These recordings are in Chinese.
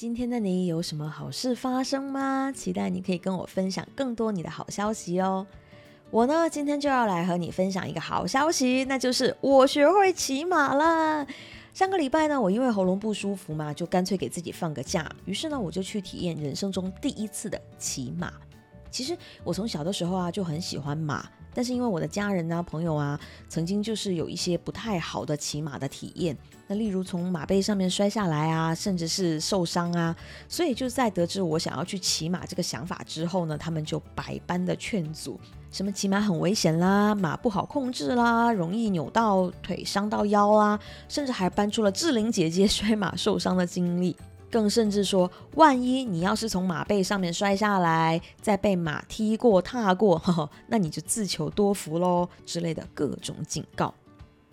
今天的你有什么好事发生吗？期待你可以跟我分享更多你的好消息哦。我呢，今天就要来和你分享一个好消息，那就是我学会骑马了。上个礼拜呢，我因为喉咙不舒服嘛，就干脆给自己放个假，于是呢，我就去体验人生中第一次的骑马。其实我从小的时候啊就很喜欢马，但是因为我的家人啊、朋友啊，曾经就是有一些不太好的骑马的体验，那例如从马背上面摔下来啊，甚至是受伤啊，所以就在得知我想要去骑马这个想法之后呢，他们就百般的劝阻，什么骑马很危险啦，马不好控制啦，容易扭到腿、伤到腰啦，甚至还搬出了志玲姐姐摔马受伤的经历。更甚至说，万一你要是从马背上面摔下来，再被马踢过、踏过，那你就自求多福喽之类的各种警告。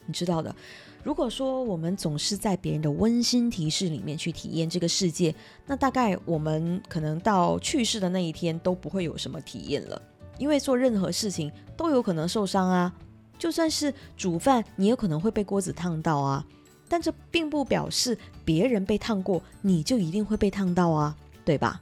你知道的，如果说我们总是在别人的温馨提示里面去体验这个世界，那大概我们可能到去世的那一天都不会有什么体验了，因为做任何事情都有可能受伤啊。就算是煮饭，你有可能会被锅子烫到啊。但这并不表示别人被烫过，你就一定会被烫到啊，对吧？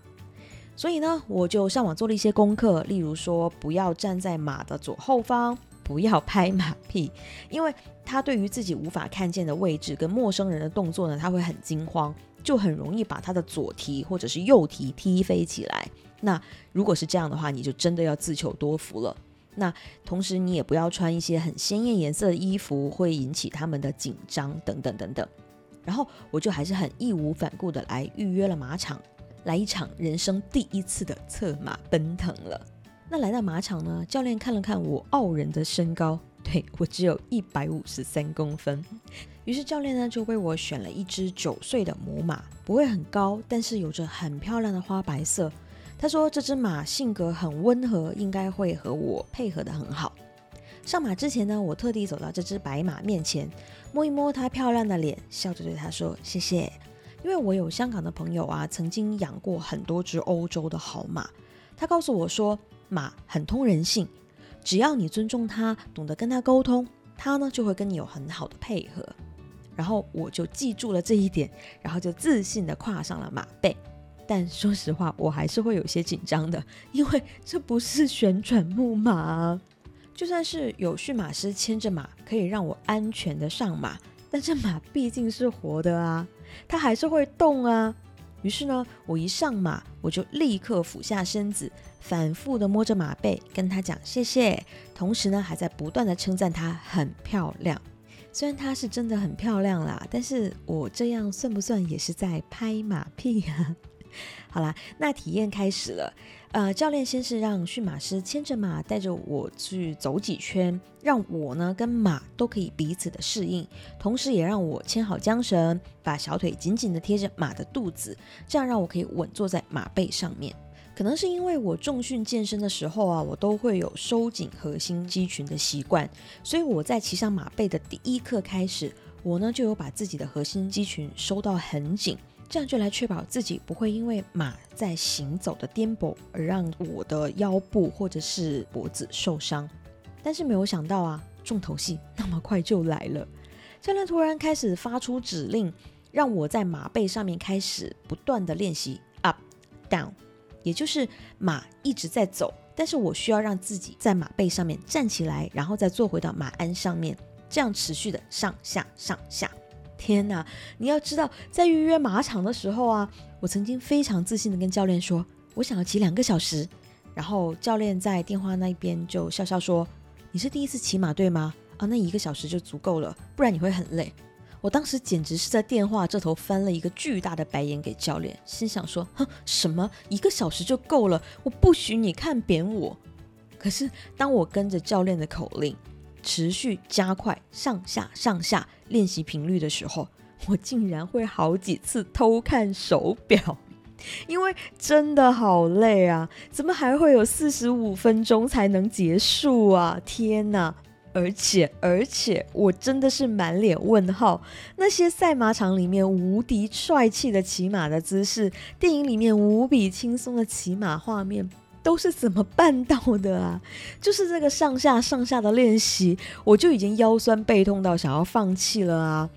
所以呢，我就上网做了一些功课，例如说，不要站在马的左后方，不要拍马屁，因为他对于自己无法看见的位置跟陌生人的动作呢，他会很惊慌，就很容易把他的左蹄或者是右蹄踢飞起来。那如果是这样的话，你就真的要自求多福了。那同时，你也不要穿一些很鲜艳颜色的衣服，会引起他们的紧张等等等等。然后我就还是很义无反顾的来预约了马场，来一场人生第一次的策马奔腾了。那来到马场呢，教练看了看我傲人的身高，对我只有一百五十三公分，于是教练呢就为我选了一只九岁的母马，不会很高，但是有着很漂亮的花白色。他说：“这只马性格很温和，应该会和我配合的很好。”上马之前呢，我特地走到这只白马面前，摸一摸它漂亮的脸，笑着对它说：“谢谢。”因为我有香港的朋友啊，曾经养过很多只欧洲的好马。他告诉我说，马很通人性，只要你尊重它，懂得跟它沟通，它呢就会跟你有很好的配合。然后我就记住了这一点，然后就自信的跨上了马背。但说实话，我还是会有些紧张的，因为这不是旋转木马。就算是有驯马师牵着马，可以让我安全的上马，但这马毕竟是活的啊，它还是会动啊。于是呢，我一上马，我就立刻俯下身子，反复的摸着马背，跟他讲谢谢，同时呢，还在不断的称赞它很漂亮。虽然它是真的很漂亮啦，但是我这样算不算也是在拍马屁啊？好啦，那体验开始了。呃，教练先是让驯马师牵着马，带着我去走几圈，让我呢跟马都可以彼此的适应，同时也让我牵好缰绳，把小腿紧紧的贴着马的肚子，这样让我可以稳坐在马背上面。可能是因为我重训健身的时候啊，我都会有收紧核心肌群的习惯，所以我在骑上马背的第一刻开始，我呢就有把自己的核心肌群收到很紧。这样就来确保自己不会因为马在行走的颠簸而让我的腰部或者是脖子受伤。但是没有想到啊，重头戏那么快就来了。教练突然开始发出指令，让我在马背上面开始不断的练习 up down，也就是马一直在走，但是我需要让自己在马背上面站起来，然后再坐回到马鞍上面，这样持续的上下上下。天哪！你要知道，在预约马场的时候啊，我曾经非常自信的跟教练说，我想要骑两个小时。然后教练在电话那边就笑笑说：“你是第一次骑马对吗？啊，那一个小时就足够了，不然你会很累。”我当时简直是在电话这头翻了一个巨大的白眼给教练，心想说：“哼，什么一个小时就够了？我不许你看扁我。”可是当我跟着教练的口令。持续加快上下上下练习频率的时候，我竟然会好几次偷看手表，因为真的好累啊！怎么还会有四十五分钟才能结束啊？天哪！而且而且，我真的是满脸问号。那些赛马场里面无敌帅气的骑马的姿势，电影里面无比轻松的骑马画面。都是怎么办到的啊？就是这个上下上下的练习，我就已经腰酸背痛到想要放弃了啊！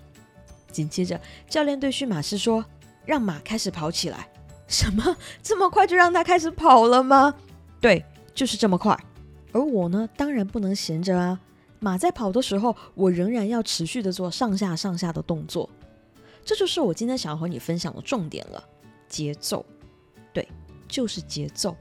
紧接着，教练对驯马师说：“让马开始跑起来。什么？这么快就让它开始跑了吗？对，就是这么快。而我呢，当然不能闲着啊。马在跑的时候，我仍然要持续的做上下上下的动作。这就是我今天想要和你分享的重点了，节奏。对，就是节奏。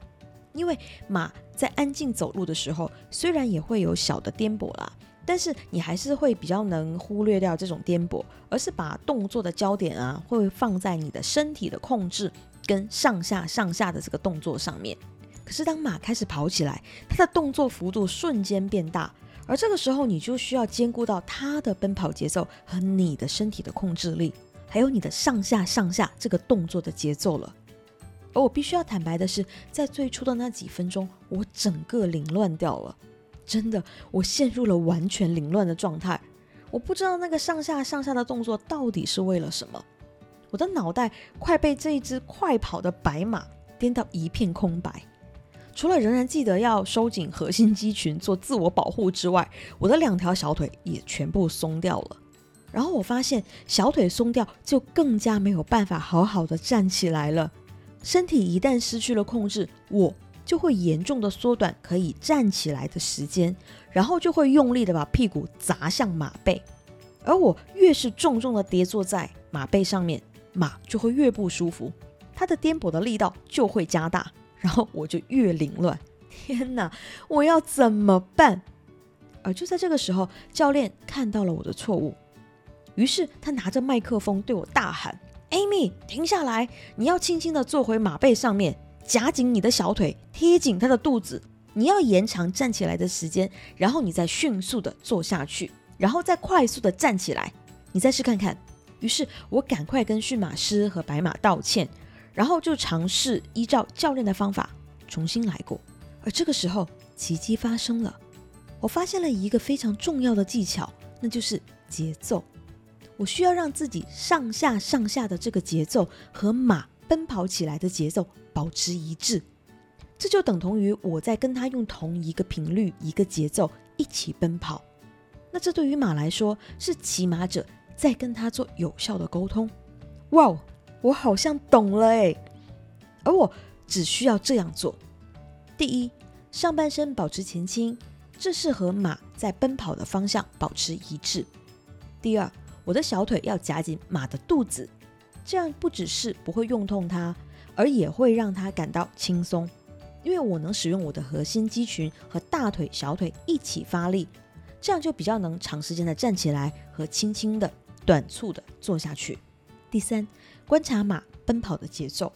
因为马在安静走路的时候，虽然也会有小的颠簸啦，但是你还是会比较能忽略掉这种颠簸，而是把动作的焦点啊，会放在你的身体的控制跟上下上下的这个动作上面。可是当马开始跑起来，它的动作幅度瞬间变大，而这个时候你就需要兼顾到它的奔跑节奏和你的身体的控制力，还有你的上下上下这个动作的节奏了。而我必须要坦白的是，在最初的那几分钟，我整个凌乱掉了，真的，我陷入了完全凌乱的状态。我不知道那个上下上下的动作到底是为了什么，我的脑袋快被这一只快跑的白马颠到一片空白。除了仍然记得要收紧核心肌群做自我保护之外，我的两条小腿也全部松掉了。然后我发现小腿松掉，就更加没有办法好好的站起来了。身体一旦失去了控制，我就会严重的缩短可以站起来的时间，然后就会用力的把屁股砸向马背。而我越是重重的跌坐在马背上面，马就会越不舒服，它的颠簸的力道就会加大。然后我就越凌乱，天哪！我要怎么办？而就在这个时候，教练看到了我的错误，于是他拿着麦克风对我大喊：“Amy，停下来！你要轻轻的坐回马背上面，夹紧你的小腿，贴紧他的肚子。你要延长站起来的时间，然后你再迅速的坐下去，然后再快速的站起来。你再试看看。”于是我赶快跟驯马师和白马道歉。然后就尝试依照教练的方法重新来过，而这个时候奇迹发生了，我发现了一个非常重要的技巧，那就是节奏。我需要让自己上下上下的这个节奏和马奔跑起来的节奏保持一致，这就等同于我在跟他用同一个频率、一个节奏一起奔跑。那这对于马来说是骑马者在跟他做有效的沟通。哇哦！我好像懂了诶，而我只需要这样做：第一，上半身保持前倾，这是和马在奔跑的方向保持一致；第二，我的小腿要夹紧马的肚子，这样不只是不会用痛它，而也会让它感到轻松，因为我能使用我的核心肌群和大腿、小腿一起发力，这样就比较能长时间的站起来和轻轻的、短促的坐下去。第三。观察马奔跑的节奏，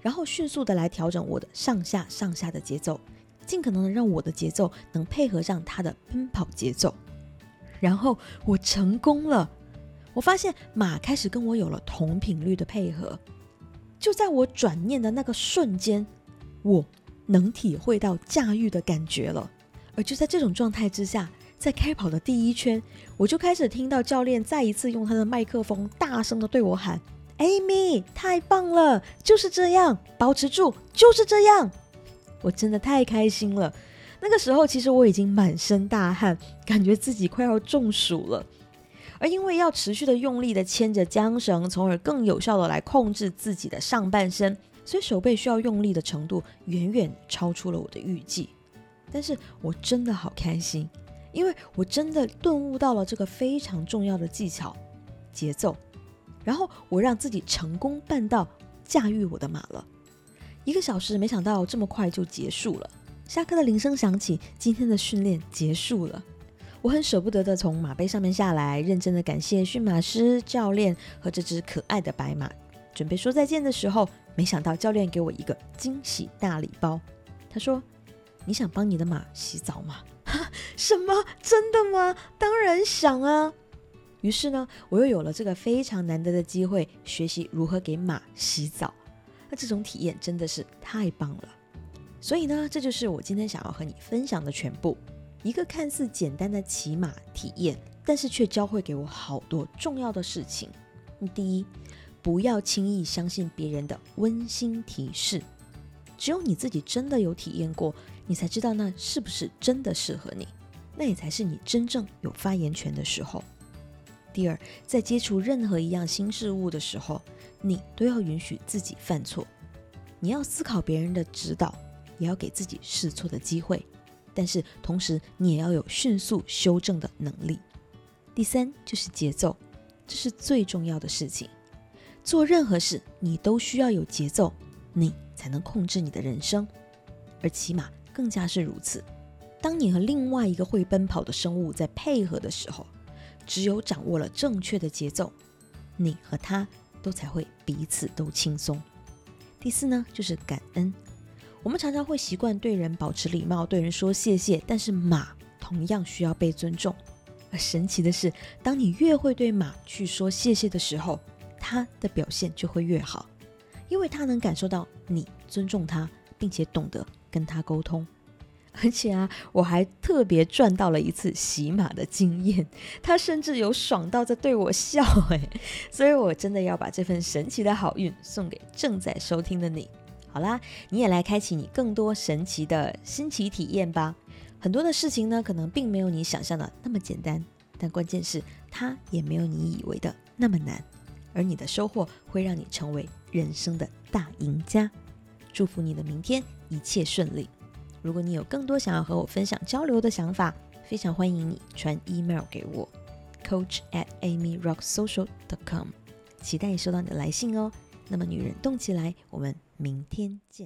然后迅速的来调整我的上下上下的节奏，尽可能的让我的节奏能配合上它的奔跑节奏。然后我成功了，我发现马开始跟我有了同频率的配合。就在我转念的那个瞬间，我能体会到驾驭的感觉了。而就在这种状态之下，在开跑的第一圈，我就开始听到教练再一次用他的麦克风大声的对我喊。Amy，太棒了！就是这样，保持住，就是这样。我真的太开心了。那个时候，其实我已经满身大汗，感觉自己快要中暑了。而因为要持续的用力的牵着缰绳，从而更有效的来控制自己的上半身，所以手背需要用力的程度远远超出了我的预计。但是我真的好开心，因为我真的顿悟到了这个非常重要的技巧——节奏。然后我让自己成功办到驾驭我的马了，一个小时，没想到这么快就结束了。下课的铃声响起，今天的训练结束了。我很舍不得的从马背上面下来，认真的感谢驯马师、教练和这只可爱的白马。准备说再见的时候，没想到教练给我一个惊喜大礼包。他说：“你想帮你的马洗澡吗？”哈，什么？真的吗？当然想啊。于是呢，我又有了这个非常难得的机会，学习如何给马洗澡。那这种体验真的是太棒了。所以呢，这就是我今天想要和你分享的全部。一个看似简单的骑马体验，但是却教会给我好多重要的事情。第一，不要轻易相信别人的温馨提示，只有你自己真的有体验过，你才知道那是不是真的适合你，那也才是你真正有发言权的时候。第二，在接触任何一样新事物的时候，你都要允许自己犯错。你要思考别人的指导，也要给自己试错的机会。但是同时，你也要有迅速修正的能力。第三就是节奏，这是最重要的事情。做任何事，你都需要有节奏，你才能控制你的人生。而骑马更加是如此。当你和另外一个会奔跑的生物在配合的时候，只有掌握了正确的节奏，你和他都才会彼此都轻松。第四呢，就是感恩。我们常常会习惯对人保持礼貌，对人说谢谢，但是马同样需要被尊重。而神奇的是，当你越会对马去说谢谢的时候，它的表现就会越好，因为它能感受到你尊重它，并且懂得跟它沟通。而且啊，我还特别赚到了一次洗马的经验，他甚至有爽到在对我笑哎，所以我真的要把这份神奇的好运送给正在收听的你。好啦，你也来开启你更多神奇的新奇体验吧。很多的事情呢，可能并没有你想象的那么简单，但关键是它也没有你以为的那么难，而你的收获会让你成为人生的大赢家。祝福你的明天一切顺利。如果你有更多想要和我分享交流的想法，非常欢迎你传 email 给我，coach at amyrocksocial.com 期待收到你的来信哦。那么，女人动起来，我们明天见。